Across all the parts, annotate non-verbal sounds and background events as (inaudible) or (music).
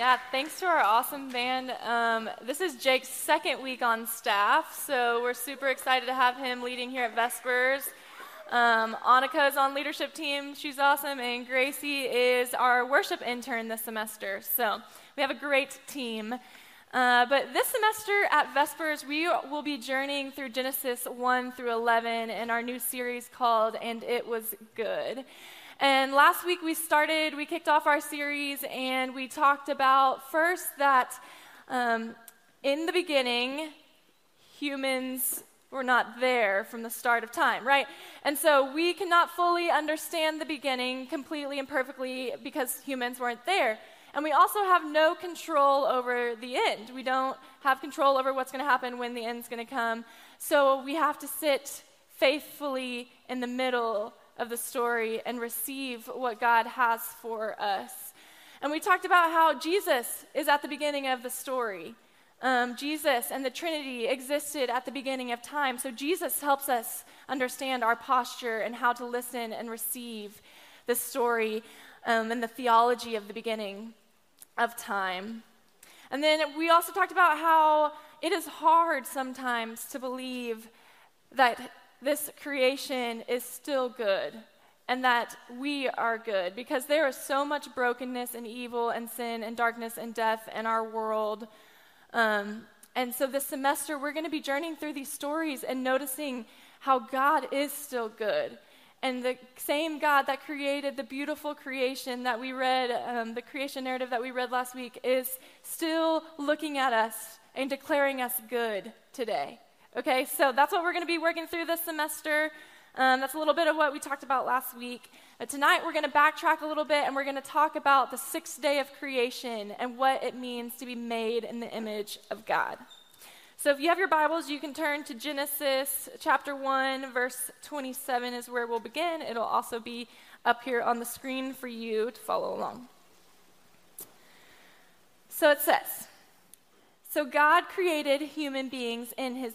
Yeah, thanks to our awesome band. Um, this is Jake's second week on staff, so we're super excited to have him leading here at Vespers. Um, Annika is on leadership team. She's awesome, and Gracie is our worship intern this semester. So we have a great team. Uh, but this semester at Vespers, we will be journeying through Genesis 1 through 11 in our new series called And It Was Good. And last week we started, we kicked off our series, and we talked about first that um, in the beginning, humans were not there from the start of time, right? And so we cannot fully understand the beginning completely and perfectly because humans weren't there. And we also have no control over the end. We don't have control over what's going to happen when the end's going to come. So we have to sit faithfully in the middle of the story and receive what God has for us. And we talked about how Jesus is at the beginning of the story. Um, Jesus and the Trinity existed at the beginning of time. So Jesus helps us understand our posture and how to listen and receive the story um, and the theology of the beginning of time. And then we also talked about how it is hard sometimes to believe that this creation is still good and that we are good because there is so much brokenness and evil and sin and darkness and death in our world. Um, and so this semester, we're going to be journeying through these stories and noticing how God is still good. And the same God that created the beautiful creation that we read, um, the creation narrative that we read last week, is still looking at us and declaring us good today. Okay, so that's what we're going to be working through this semester. Um, that's a little bit of what we talked about last week. Tonight we're going to backtrack a little bit and we're going to talk about the sixth day of creation and what it means to be made in the image of God. So if you have your Bibles, you can turn to Genesis chapter 1, verse 27 is where we'll begin. It'll also be up here on the screen for you to follow along. So it says, So God created human beings in his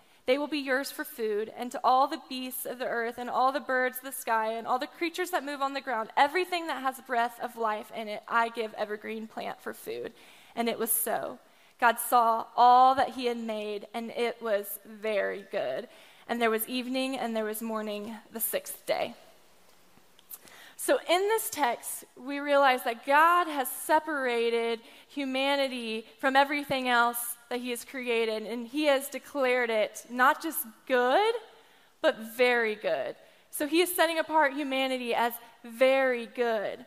They will be yours for food, and to all the beasts of the earth, and all the birds of the sky, and all the creatures that move on the ground, everything that has breath of life in it, I give evergreen plant for food. And it was so. God saw all that he had made, and it was very good. And there was evening, and there was morning the sixth day. So, in this text, we realize that God has separated humanity from everything else that He has created, and He has declared it not just good, but very good. So, He is setting apart humanity as very good.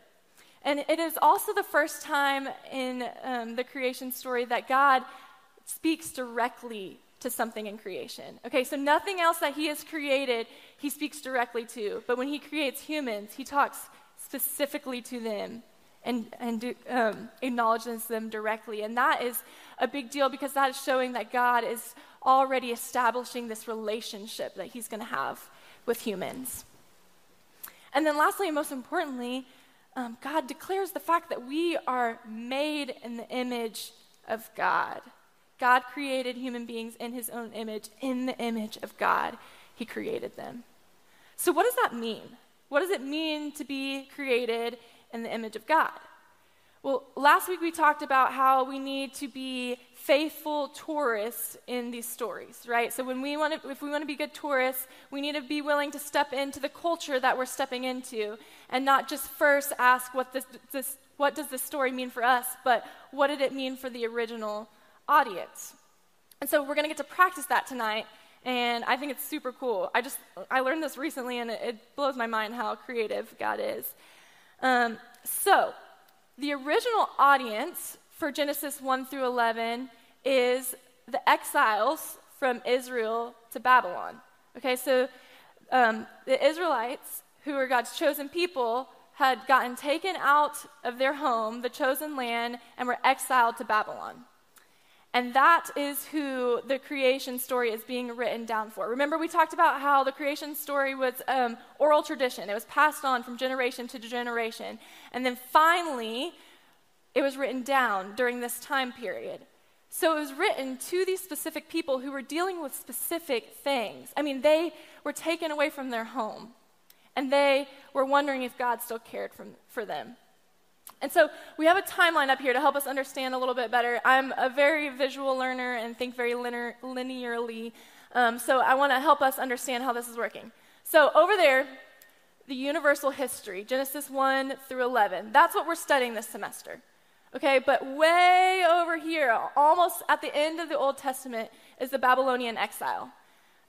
And it is also the first time in um, the creation story that God speaks directly to something in creation. Okay, so nothing else that he has created, he speaks directly to. But when he creates humans, he talks specifically to them and, and um, acknowledges them directly. And that is a big deal because that is showing that God is already establishing this relationship that he's going to have with humans. And then, lastly, and most importantly, um, God declares the fact that we are made in the image of God. God created human beings in his own image. In the image of God, he created them. So, what does that mean? What does it mean to be created in the image of God? Well, last week we talked about how we need to be faithful tourists in these stories, right? So when we want to, if we want to be good tourists, we need to be willing to step into the culture that we're stepping into, and not just first ask what this, this what does this story mean for us, but what did it mean for the original audience. And so we're going to get to practice that tonight, and I think it's super cool. I just I learned this recently, and it, it blows my mind how creative God is. Um, so the original audience for Genesis 1 through 11 is the exiles from Israel to Babylon. Okay, so um, the Israelites, who were God's chosen people, had gotten taken out of their home, the chosen land, and were exiled to Babylon. And that is who the creation story is being written down for. Remember, we talked about how the creation story was um, oral tradition, it was passed on from generation to generation. And then finally, it was written down during this time period. So it was written to these specific people who were dealing with specific things. I mean, they were taken away from their home, and they were wondering if God still cared from, for them. And so we have a timeline up here to help us understand a little bit better. I'm a very visual learner and think very linear, linearly. Um, so I want to help us understand how this is working. So over there, the universal history, Genesis 1 through 11. That's what we're studying this semester. Okay, but way over here, almost at the end of the Old Testament, is the Babylonian exile.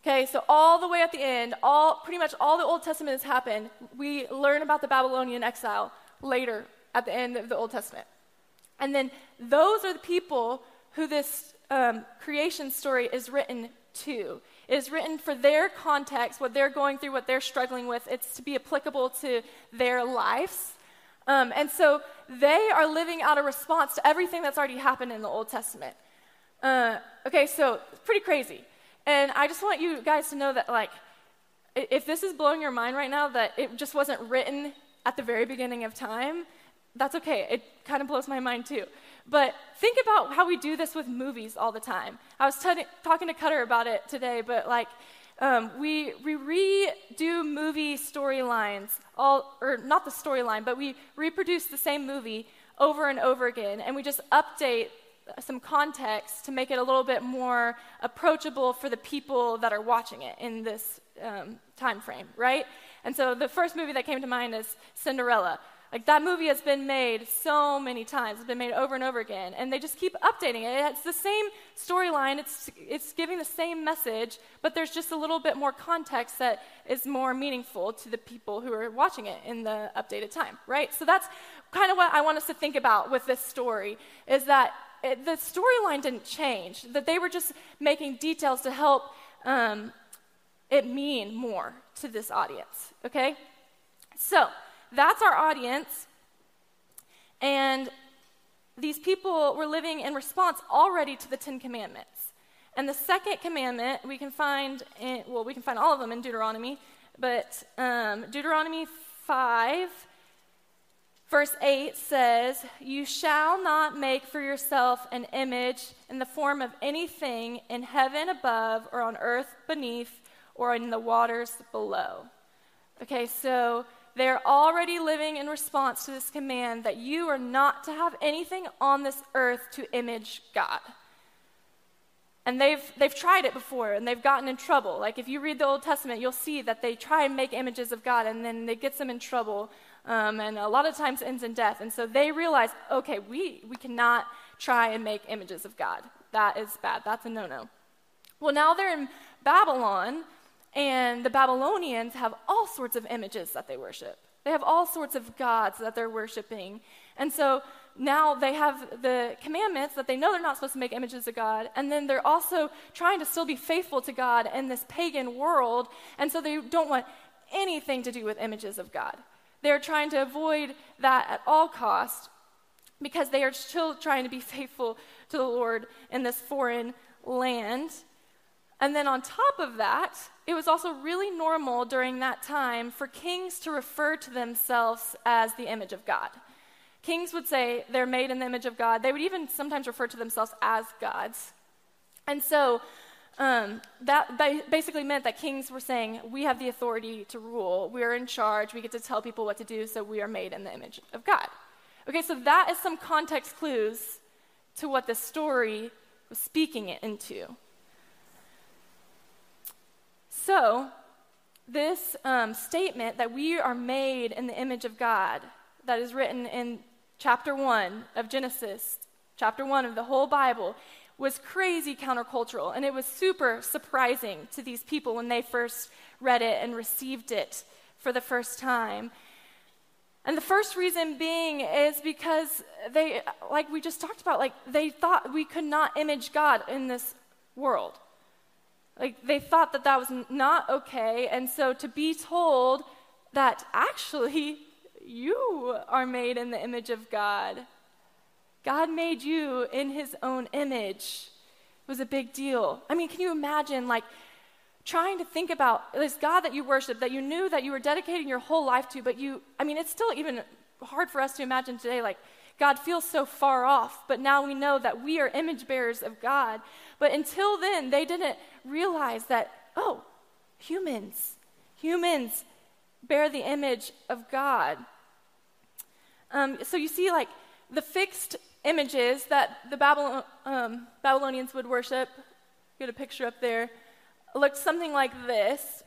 Okay, so all the way at the end, all pretty much all the Old Testament has happened. We learn about the Babylonian exile later at the end of the Old Testament. And then those are the people who this um, creation story is written to. It is written for their context, what they're going through, what they're struggling with. It's to be applicable to their lives. Um, and so they are living out a response to everything that's already happened in the Old Testament. Uh, okay, so it's pretty crazy. And I just want you guys to know that, like, if this is blowing your mind right now, that it just wasn't written at the very beginning of time, that's okay. It kind of blows my mind too. But think about how we do this with movies all the time. I was t- talking to Cutter about it today, but like, um, we, we redo movie storylines, all, or not the storyline, but we reproduce the same movie over and over again, and we just update some context to make it a little bit more approachable for the people that are watching it in this um, time frame, right? And so the first movie that came to mind is Cinderella. Like that movie has been made so many times. It's been made over and over again, and they just keep updating it. It's the same storyline. It's it's giving the same message, but there's just a little bit more context that is more meaningful to the people who are watching it in the updated time, right? So that's kind of what I want us to think about with this story is that it, the storyline didn't change. That they were just making details to help um, it mean more to this audience. Okay, so that's our audience. And these people were living in response already to the Ten Commandments. And the second commandment we can find, in, well, we can find all of them in Deuteronomy, but um, Deuteronomy 5, verse 8 says, You shall not make for yourself an image in the form of anything in heaven above, or on earth beneath, or in the waters below. Okay, so they're already living in response to this command that you are not to have anything on this earth to image God. And they've, they've tried it before and they've gotten in trouble. Like if you read the Old Testament, you'll see that they try and make images of God and then it gets them in trouble. Um, and a lot of times ends in death. And so they realize, okay, we, we cannot try and make images of God. That is bad. That's a no no. Well, now they're in Babylon and the Babylonians have all sorts of images that they worship. They have all sorts of gods that they're worshiping. And so now they have the commandments that they know they're not supposed to make images of God. And then they're also trying to still be faithful to God in this pagan world. And so they don't want anything to do with images of God. They're trying to avoid that at all cost because they are still trying to be (laughs) faithful to the Lord in this foreign land. And then on top of that, it was also really normal during that time for kings to refer to themselves as the image of God. Kings would say they're made in the image of God. They would even sometimes refer to themselves as gods. And so um, that basically meant that kings were saying, We have the authority to rule. We are in charge. We get to tell people what to do, so we are made in the image of God. Okay, so that is some context clues to what this story was speaking it into. So, this um, statement that we are made in the image of God, that is written in chapter 1 of Genesis, chapter 1 of the whole Bible, was crazy countercultural. And it was super surprising to these people when they first read it and received it for the first time. And the first reason being is because they, like we just talked about, like they thought we could not image God in this world. Like they thought that that was not okay. And so to be told that actually (laughs) you are made in the image of God, God made you in his own image. was a big deal. I mean, can you imagine, like, trying to think about this God that you worship, that you knew that you were dedicating your whole life to, but you, I mean, it's still even hard for us to imagine today, like, God feels so far off, but now we know that we are image bearers of God. But until then, they didn't realize that, oh, humans, humans bear the image of God. Um, so you see, like, the fixed images that the Babylon, um, Babylonians would worship, get a picture up there, looked something like this.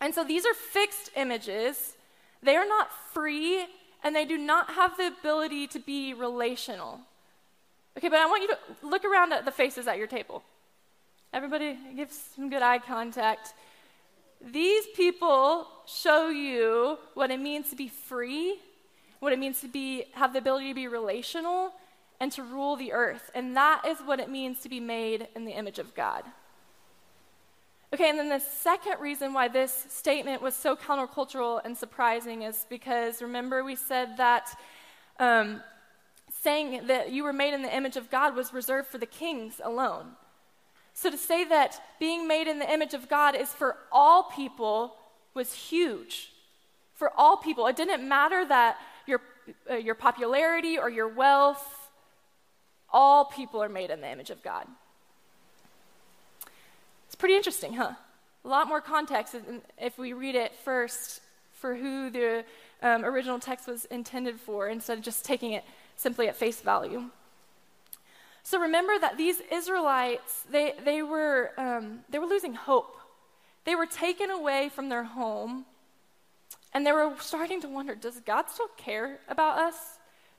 And so these are fixed images. They are not free and they do not have the ability to be relational. Okay, but I want you to look around at the faces at your table. Everybody give some good eye contact. These people show you what it means to be free, what it means to be have the ability to be relational and to rule the earth. And that is what it means to be made in the image of God. Okay, and then the second reason why this statement was so countercultural and surprising is because remember we said that um, saying that you were made in the image of God was reserved for the kings alone. So to say that being made in the image of God is for all people was huge. For all people. It didn't matter that your, uh, your popularity or your wealth, all people are made in the image of God. It's pretty interesting, huh? A lot more context if we read it first for who the um, original text was intended for instead of just taking it simply at face value. So remember that these Israelites, they, they, were, um, they were losing hope. They were taken away from their home, and they were starting to wonder does God still care about us?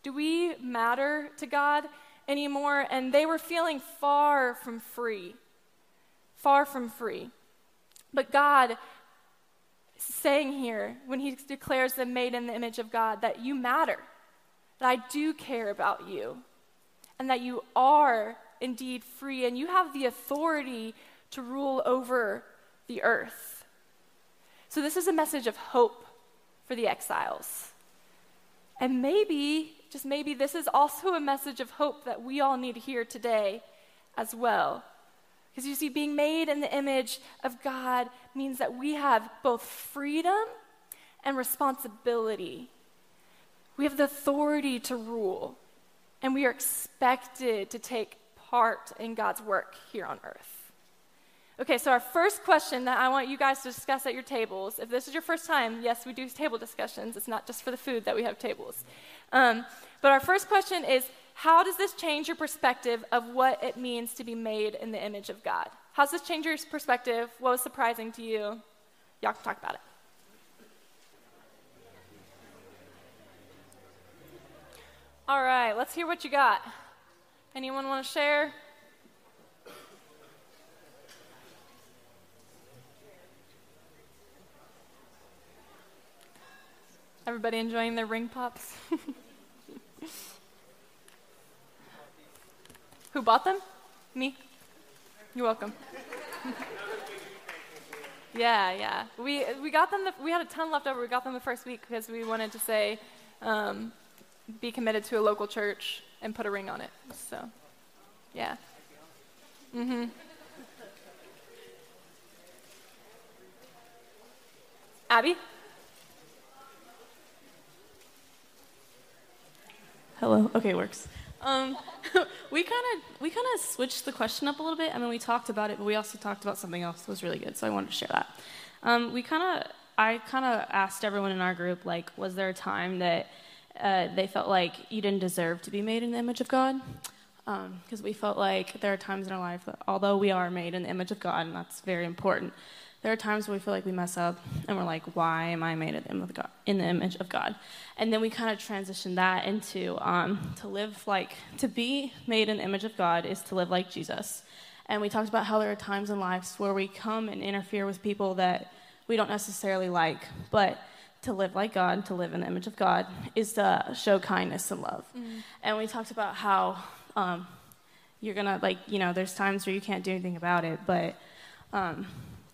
Do we matter to God anymore? And they were feeling far from free far from free. But God saying here, when He declares them made in the image of God, that you matter, that I do care about you, and that you are indeed free, and you have the authority to rule over the earth. So, this is a message of hope for the exiles. And maybe, just maybe, this is also a message of hope that we all need to hear today as well. Because you see, being made in the image of God means that we have both freedom and responsibility. We have the authority to rule, and we are expected to take part in God's work here on earth. Okay, so our first question that I want you guys to discuss at your tables, if this is your first time, yes, we do table discussions. It's not just for the food that we have tables. Um, but our first question is how does this change your perspective of what it means to be made in the image of God? How does this change your perspective? What was surprising to you? Y'all can talk about it. All right, let's hear what you got. Anyone want to share? Everybody enjoying their ring pops? (laughs) Who bought them? Me? You're welcome. (laughs) yeah, yeah. We, we got them, the, we had a ton left over. We got them the first week because we wanted to say, um, be committed to a local church and put a ring on it. So, yeah. Hmm. Abby? Hello. Okay, works. Um, (laughs) we kind of we kind of switched the question up a little bit. I mean, we talked about it, but we also talked about something else that was really good. So I wanted to share that. Um, we kind of I kind of asked everyone in our group like, was there a time that uh, they felt like you didn't deserve to be made in the image of God? Because um, we felt like there are times in our life that although we are made in the image of God, and that's very important, there are times where we feel like we mess up and we're like, why am I made in the image of God? And then we kind of transition that into um, to live like, to be made in the image of God is to live like Jesus. And we talked about how there are times in lives where we come and interfere with people that we don't necessarily like, but to live like God, to live in the image of God, is to show kindness and love. Mm-hmm. And we talked about how um, you're gonna, like, you know, there's times where you can't do anything about it, but um,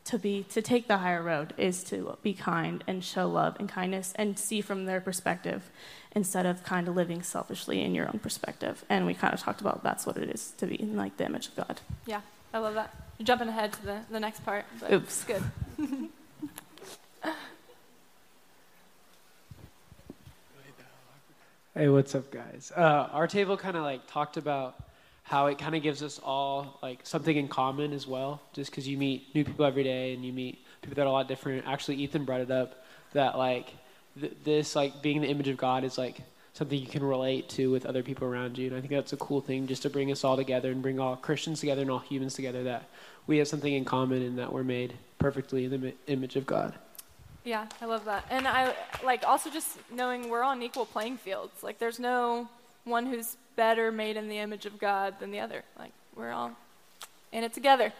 to be to take the higher road is to be kind and show love and kindness and see from their perspective instead of kind of living selfishly in your own perspective. And we kind of talked about that's what it is to be in like the image of God. Yeah, I love that. You're jumping ahead to the, the next part. But Oops. Good. (laughs) Hey, what's up, guys? Uh, our table kind of like talked about how it kind of gives us all like something in common as well. Just because you meet new people every day and you meet people that are a lot different. Actually, Ethan brought it up that like th- this like being the image of God is like something you can relate to with other people around you. And I think that's a cool thing just to bring us all together and bring all Christians together and all humans together that we have something in common and that we're made perfectly in the image of God. Yeah, I love that. And I like also just knowing we're on equal playing fields. Like there's no one who's better made in the image of God than the other. Like we're all in it together.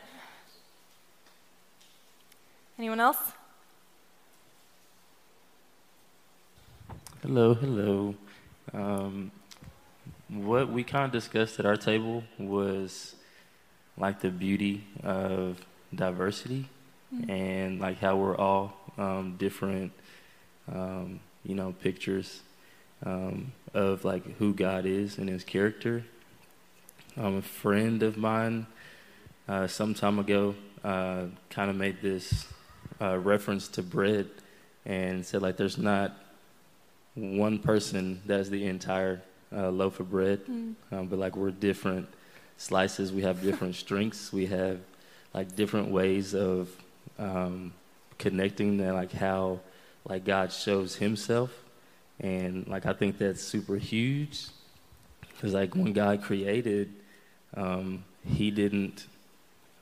Anyone else? Hello, hello. Um, what we kind of discussed at our table was like the beauty of diversity and like how we're all um, different, um, you know, pictures um, of like who God is and His character. Um, a friend of mine, uh, some time ago, uh, kind of made this uh, reference to bread and said like, "There's not one person that's the entire uh, loaf of bread, um, but like we're different slices. We have different (laughs) strengths. We have like different ways of um, connecting and like how like God shows Himself, and like I think that's super huge because like when God created, um, He didn't,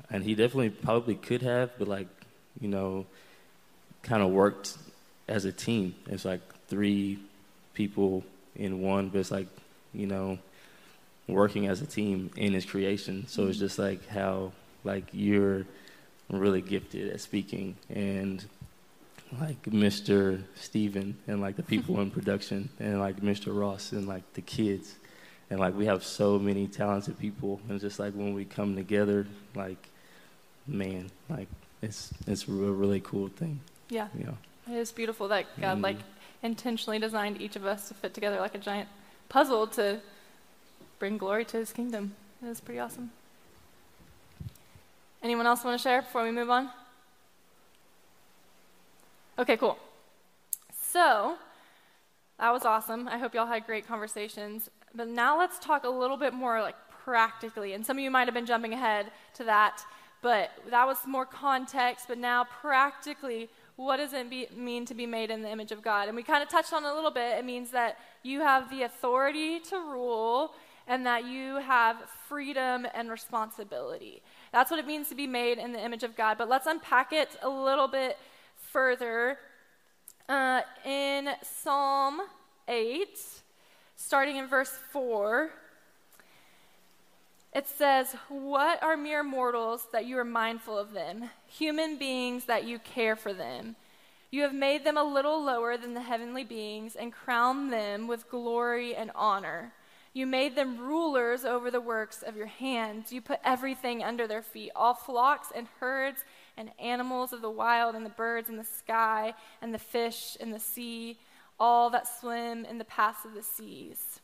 and He definitely probably could have, but like you know, kind of worked as a team. It's like three people in one, but it's like you know, working as a team in His creation. So it's just like how like you're really gifted at speaking and like Mr. Steven and like the people in (laughs) production and like Mr. Ross and like the kids. And like we have so many talented people and just like when we come together, like man, like it's it's a really cool thing. Yeah. Know. It is beautiful that God Mm. like intentionally designed each of us to fit together like a giant puzzle to bring glory to his kingdom. It is pretty awesome. Anyone else want to share before we move on? Okay, cool. So, that was awesome. I hope y'all had great conversations. But now let's talk a little bit more like practically. And some of you might have been jumping ahead to that, but that was more context. But now, practically, what does it be, mean to be made in the image of God? And we kind of touched on it a little bit. It means that you have the authority to rule and that you have freedom and responsibility. That's what it means to be made in the image of God. But let's unpack it a little bit further. Uh, in Psalm 8, starting in verse 4, it says, What are mere mortals that you are mindful of them? Human beings that you care for them. You have made them a little lower than the heavenly beings and crowned them with glory and honor. You made them rulers over the works of your hands. You put everything under their feet all flocks and herds and animals of the wild and the birds in the sky and the fish in the sea, all that swim in the paths of the seas.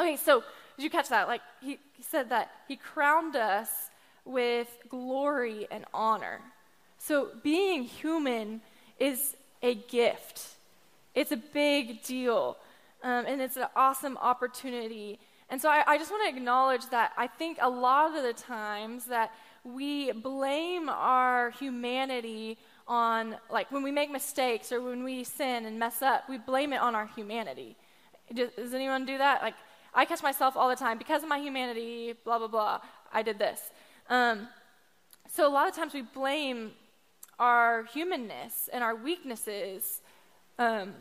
Okay, so did you catch that? Like he, he said that he crowned us with glory and honor. So being human is a gift. It's a big deal. Um, and it's an awesome opportunity. And so I, I just want to acknowledge that I think a lot of the times that we blame our humanity on, like when we make mistakes or when we sin and mess up, we blame it on our humanity. Does, does anyone do that? Like, I catch myself all the time because of my humanity, blah, blah, blah, I did this. Um, so a lot of times we blame our humanness and our weaknesses um,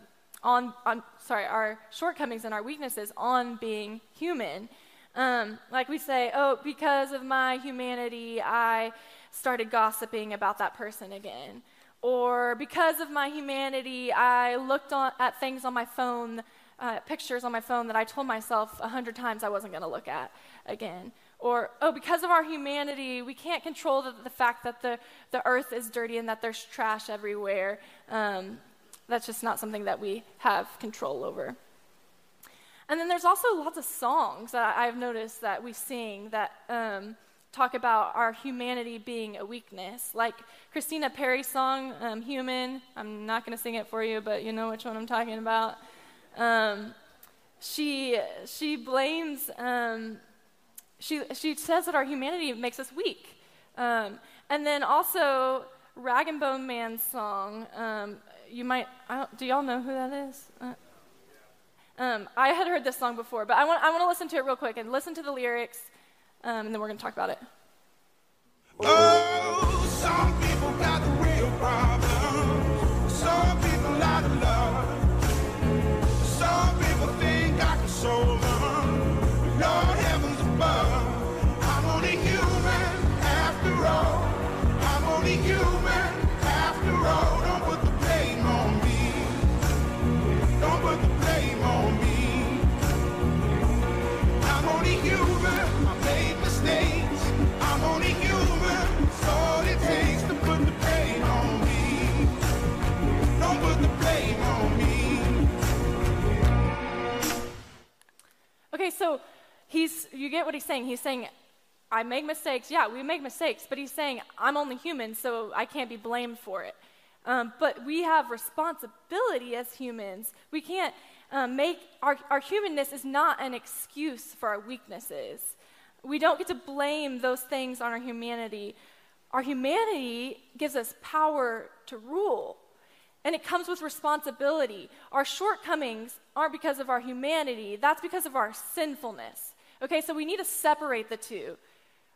on, on, sorry, our shortcomings and our weaknesses on being human. Um, like we say, oh, because of my humanity, I started gossiping about that person again. Or because of my humanity, I looked on, at things on my phone, uh, pictures on my phone that I told myself a hundred times I wasn't going to look at again. Or, oh, because of our humanity, we can't control the, the fact that the, the earth is dirty and that there's trash everywhere. Um, that's just not something that we have control over. And then there's also lots of songs that I've noticed that we sing that um, talk about our humanity being a weakness. Like Christina Perri's song, um, Human. I'm not going to sing it for you, but you know which one I'm talking about. Um, she, she blames, um, she, she says that our humanity makes us weak. Um, and then also, Rag and Bone Man's song, um, you might, do y'all know who that is? Uh, um, I had heard this song before, but I want, I want to listen to it real quick and listen to the lyrics, um, and then we're going to talk about it. Oh, you get what he's saying. He's saying I make mistakes. Yeah, we make mistakes, but he's saying I'm only human, so I can't be blamed for it. Um, but we have responsibility as humans. We can't um, make our, our humanness is not an excuse for our weaknesses. We don't get to blame those things on our humanity. Our humanity gives us power to rule, and it comes with responsibility. Our shortcomings aren't because of our humanity, that's because of our sinfulness. Okay, so we need to separate the two.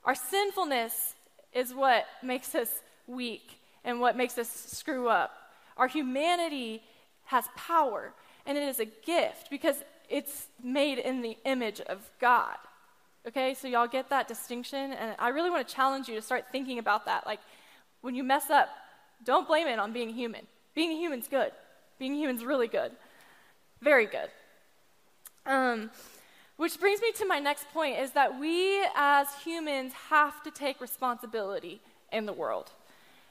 Our sinfulness is what makes us weak and what makes us screw up. Our humanity has power, and it is a gift because it's made in the image of God. Okay, so y'all get that distinction? And I really want to challenge you to start thinking about that. Like, when you mess up, don't blame it on being human. Being human's good. Being human's really good. Very good. Um, which brings me to my next point is that we as humans have to take responsibility in the world.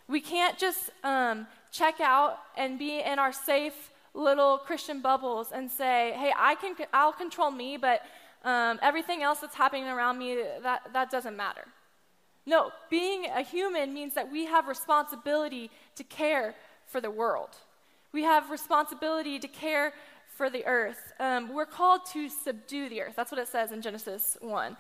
We can't just um, check out and be in our safe little Christian bubbles and say, "Hey, I can, I'll control me, but um, everything else that's happening around me that that doesn't matter." No, being a human means that we have responsibility to care for the world. We have responsibility to care for the earth. Um, we're called to subdue the earth. That's what it says in Genesis 1.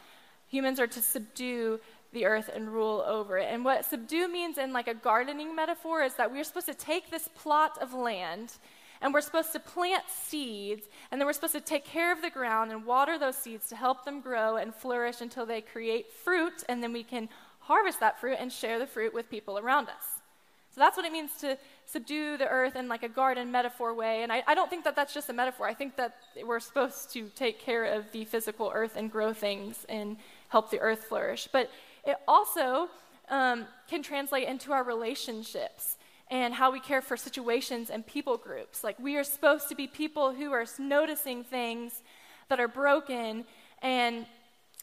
Humans are to subdue the earth and rule over it. And what subdue means in like a gardening metaphor is that we're supposed to take this plot of land and we're supposed to plant seeds and then we're supposed to take care of the ground and water those seeds to help them grow and flourish until they create fruit and then we can harvest that fruit and share the fruit with people around us. So that's what it means to subdue the earth in like a garden metaphor way. And I, I, don't think that that's just a metaphor. I think that we're supposed to take care of the physical earth and grow things and help the earth flourish. But it also um, can translate into our relationships and how we care for situations and people groups. Like we are supposed to be people who are noticing things that are broken and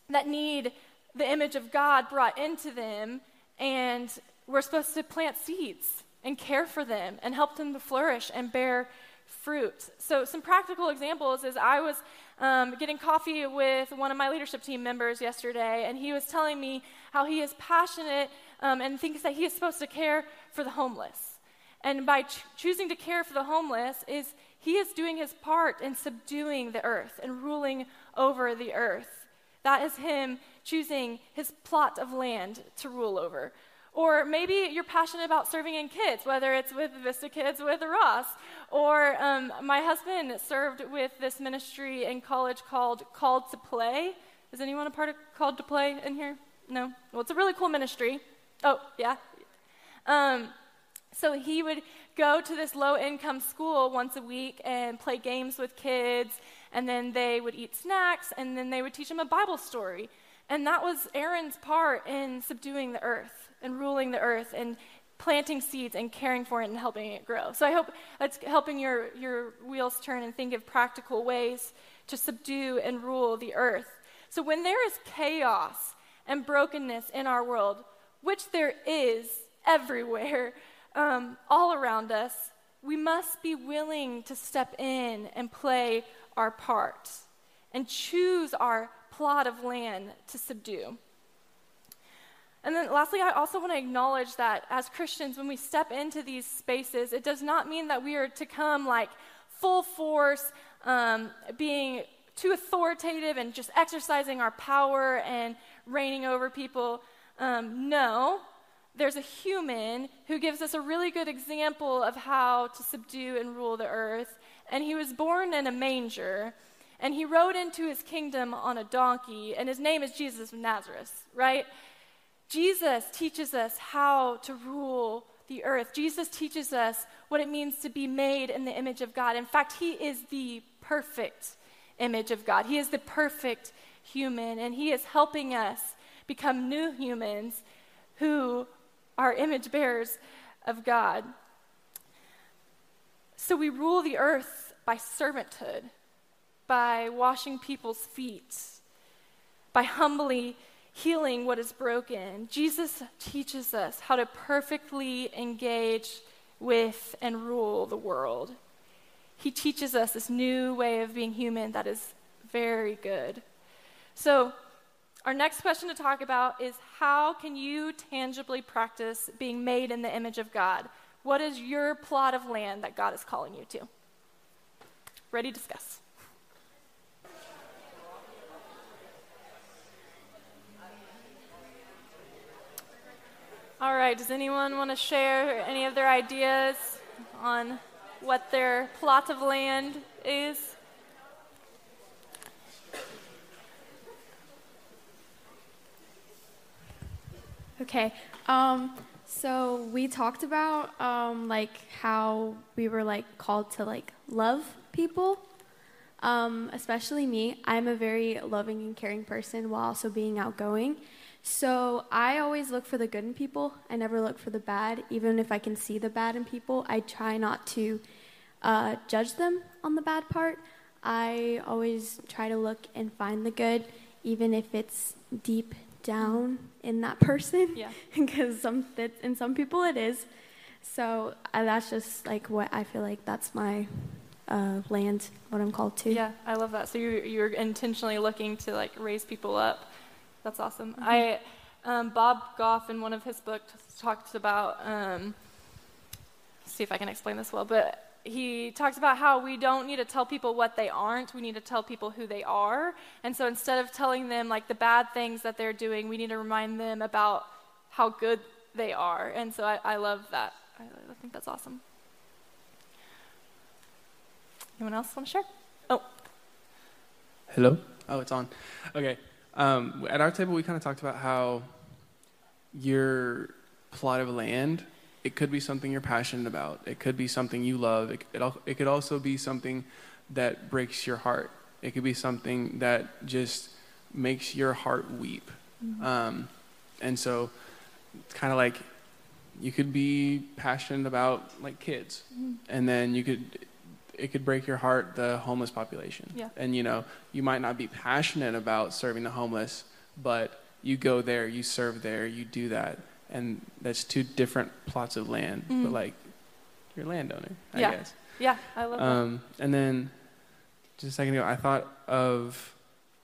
that need the image of God brought into them and we're supposed to plant seeds and care for them and help them to flourish and bear fruit. So, some practical examples is I was um, getting coffee with one of my leadership team members yesterday, and he was telling me how he is passionate um, and thinks that he is supposed to care for the homeless. And by ch- choosing to care for the homeless, is he is doing his part in subduing the earth and ruling over the earth. That is him choosing his plot of land to rule over. Or maybe you're passionate about serving in kids, whether it's with Vista Kids with Ross. Or um, my husband served with this ministry in college called Called to Play. Is anyone a part of Called to Play in here? No? Well, it's a really cool ministry. Oh, yeah? Um, so he would go to this low income school once a week and play games with kids, and then they would eat snacks, and then they would teach them a Bible story. And that was Aaron's part in subduing the earth and ruling the earth and planting seeds and caring for it and helping it grow. So I hope that's helping your, your wheels turn and think of practical ways to subdue and rule the earth. So when there is chaos and brokenness in our world, which there is everywhere, um, all around us, we must be willing to step in and play our part and choose our plot of land to subdue. And then lastly, I also want to acknowledge that as Christians, when we step into these spaces, it does not mean that we are to come like full force, um, being too authoritative and just exercising our power and reigning over people. Um, no, there's a human who gives us a really good example of how to subdue and rule the earth. And he was born in a manger, and he rode into his kingdom on a donkey, and his name is Jesus of Nazareth, right? Jesus teaches us how to rule the earth. Jesus teaches us what it means to be made in the image of God. In fact, he is the perfect image of God. He is the perfect human, and he is helping us become new humans who are image bearers of God. So we rule the earth by servanthood, by washing people's feet, by humbly healing what is broken. Jesus teaches us how to perfectly engage with and rule the world. He teaches us this new way of being human that is very good. So, our next question to talk about is how can you tangibly practice being made in the image of God? What is your plot of land that God is calling you to? Ready to discuss. All right, does anyone want to share any of their ideas on what their plot of land is? Okay. Um, so we talked about um, like how we were like called to like love people, um, especially me. I'm a very loving and caring person while also being outgoing. So I always look for the good in people. I never look for the bad, even if I can see the bad in people. I try not to uh, judge them on the bad part. I always try to look and find the good, even if it's deep down in that person. Yeah. (laughs) because some that in some people it is. So uh, that's just like what I feel like that's my uh, land, what I'm called to. Yeah, I love that. So you're, you're intentionally looking to like raise people up. That's awesome. Mm-hmm. I um, Bob Goff in one of his books talks about. Um, see if I can explain this well, but he talks about how we don't need to tell people what they aren't, we need to tell people who they are. And so instead of telling them like the bad things that they're doing, we need to remind them about how good they are. And so I, I love that. I, I think that's awesome. Anyone else want to share? Oh. Hello? Oh, it's on. Okay. Um, at our table, we kind of talked about how your plot of land it could be something you're passionate about. It could be something you love. It, it, it could also be something that breaks your heart. It could be something that just makes your heart weep. Mm-hmm. Um, and so, it's kind of like you could be passionate about like kids, mm-hmm. and then you could it could break your heart the homeless population. Yeah. And you know you might not be passionate about serving the homeless, but you go there, you serve there, you do that, and that's two different plots of land, mm. but like you're a landowner, I yeah. guess. Yeah, I love um, that. And then just a second ago, I thought of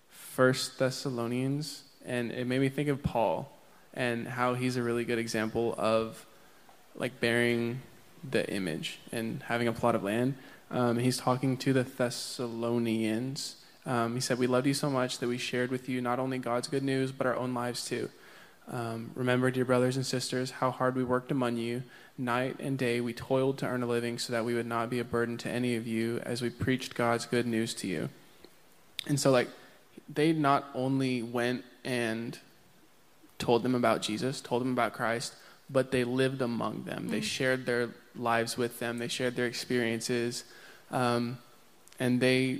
First Thessalonians, and it made me think of Paul and how he's a really good example of like bearing the image and having a plot of land. Um, he's talking to the Thessalonians. Um, he said, We loved you so much that we shared with you not only God's good news, but our own lives too. Um, remember, dear brothers and sisters, how hard we worked among you. Night and day we toiled to earn a living so that we would not be a burden to any of you as we preached God's good news to you. And so, like, they not only went and told them about Jesus, told them about Christ, but they lived among them. Mm-hmm. They mm. shared their lives with them, they shared their experiences, um, and they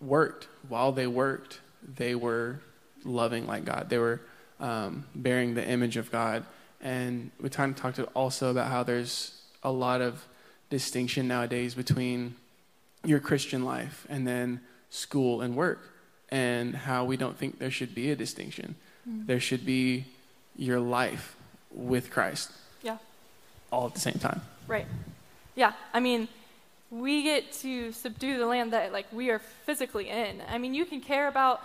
worked. While they worked, they were loving like God. They were um, bearing the image of God. And we kind of talked also about how there's a lot of distinction nowadays between your Christian life and then school and work, and how we don't think there should be a distinction. there should be your life with Christ. Yeah. All at the same time. Right. Yeah. I mean, we get to subdue the land that like we are physically in. I mean, you can care about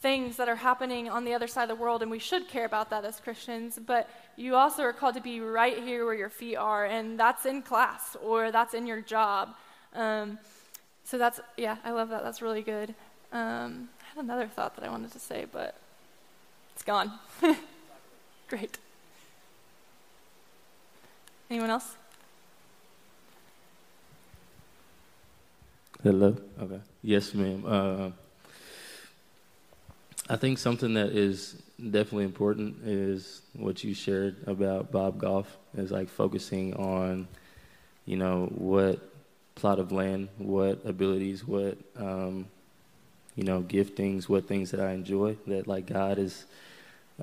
things that are happening on the other side of the world, and we should care about that as Christians, but you also are called to be right here where your feet are, and that's in class or that's in your job. Um, so that's, yeah, I love that. That's really good. Um, I had another thought that I wanted to say, but it's gone. (laughs) Great. Anyone else? Hello. Okay. Yes, ma'am. Uh, I think something that is definitely important is what you shared about Bob Goff is like focusing on, you know, what plot of land, what abilities, what, um, you know, giftings, what things that I enjoy that like God has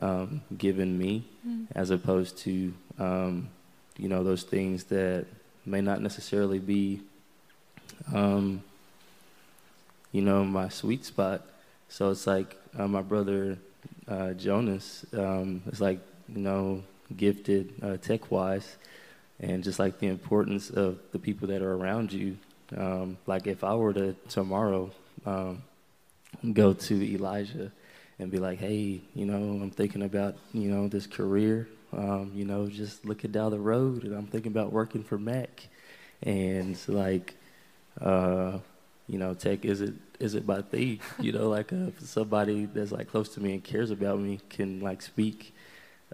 um, given me, mm. as opposed to, um, you know, those things that may not necessarily be, um, you know, my sweet spot. So it's like uh, my brother uh, Jonas um, is like, you know, gifted uh, tech wise, and just like the importance of the people that are around you. Um, like if I were to tomorrow um, go to Elijah and be like, hey, you know, I'm thinking about, you know, this career, um, you know, just looking down the road, and I'm thinking about working for Mac, and like, uh, you know, tech isn't is it my thing, you know, like uh, somebody that's like close to me and cares about me can like speak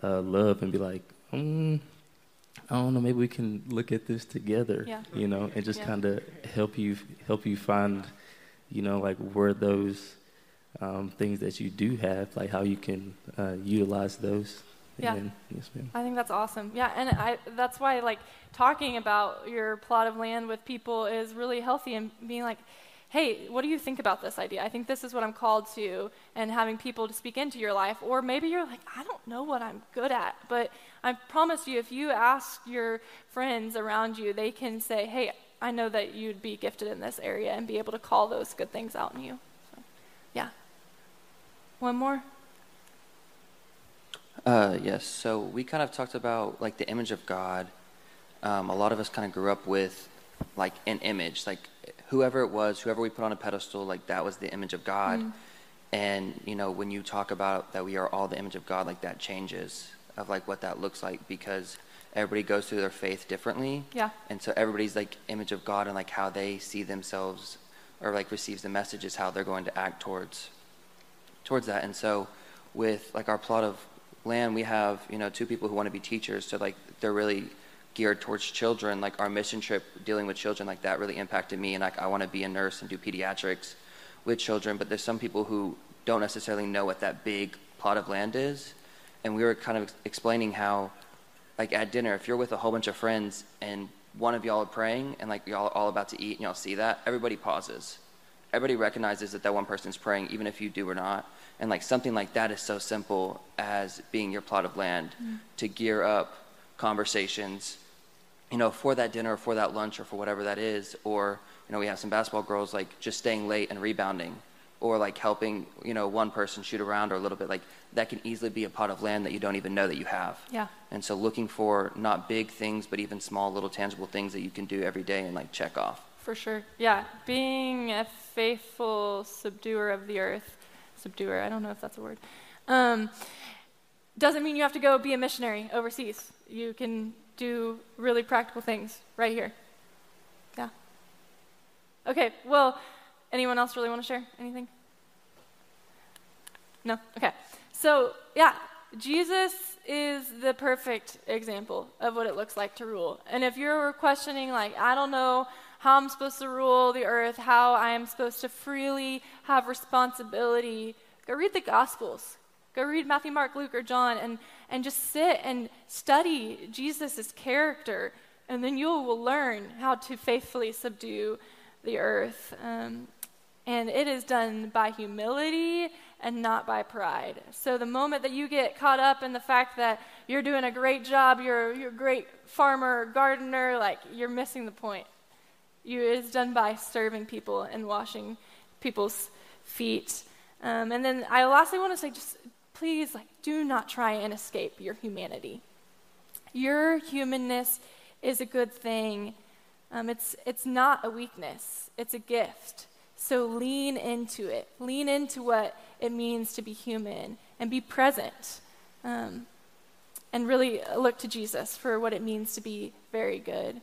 uh, love and be like, mm, I don't know, maybe we can look at this together, yeah. you know, and just yeah. kind of help you help you find, you know, like where those um, things that you do have, like how you can uh, utilize those. Yeah. Yes, ma'am. I think that's awesome. Yeah, and I, that's why like talking about your plot of land with people is really healthy and being like, hey, what do you think about this idea? I think this is what I'm called to, and having people to speak into your life. Or maybe you're like, I don't know what I'm good at, but I promise you, if you ask your friends around you, they can say, hey, I know that you'd be gifted in this area and be able to call those good things out in you. So, yeah. One more? Uh, yes. So we kind of talked about like the image of God. Um, a lot of us kind of grew up with like an image, like whoever it was, whoever we put on a pedestal, like that was the image of God. Mm. And you know, when you talk about that we are all the image of God, like that changes of like what that looks like because everybody goes through their faith differently. Yeah. And so everybody's like image of God and like how they see themselves or like receives the message is how they're going to act towards towards that. And so with like our plot of land, we have, you know, two people who want to be teachers, so like they're really geared towards children. Like our mission trip dealing with children, like that really impacted me. And like I want to be a nurse and do pediatrics with children. But there's some people who don't necessarily know what that big plot of land is. And we were kind of explaining how, like at dinner, if you're with a whole bunch of friends and one of y'all are praying and like y'all are all about to eat and y'all see that, everybody pauses. Everybody recognizes that that one person's praying, even if you do or not. And like something like that is so simple as being your plot of land mm. to gear up conversations you know, for that dinner or for that lunch or for whatever that is, or you know, we have some basketball girls like just staying late and rebounding, or like helping you know one person shoot around or a little bit like that can easily be a pot of land that you don't even know that you have. Yeah. And so looking for not big things, but even small little tangible things that you can do every day and like check off. For sure. Yeah, being a faithful subduer of the earth, subduer. I don't know if that's a word. Um, doesn't mean you have to go be a missionary overseas. You can do really practical things right here. Yeah. Okay, well, anyone else really want to share anything? No? Okay. So, yeah, Jesus is the perfect example of what it looks like to rule. And if you're questioning, like, I don't know how I'm supposed to rule the earth, how I am supposed to freely have responsibility, go read the Gospels. Go read Matthew, Mark, Luke, or John and, and just sit and study Jesus' character, and then you will learn how to faithfully subdue the earth. Um, and it is done by humility and not by pride. So the moment that you get caught up in the fact that you're doing a great job, you're, you're a great farmer, gardener, like you're missing the point. You, it is done by serving people and washing people's feet. Um, and then I lastly want to say just please like do not try and escape your humanity. Your humanness is a good thing. Um, it's, it's not a weakness, it's a gift. So lean into it. Lean into what it means to be human and be present. Um, and really look to Jesus for what it means to be very good.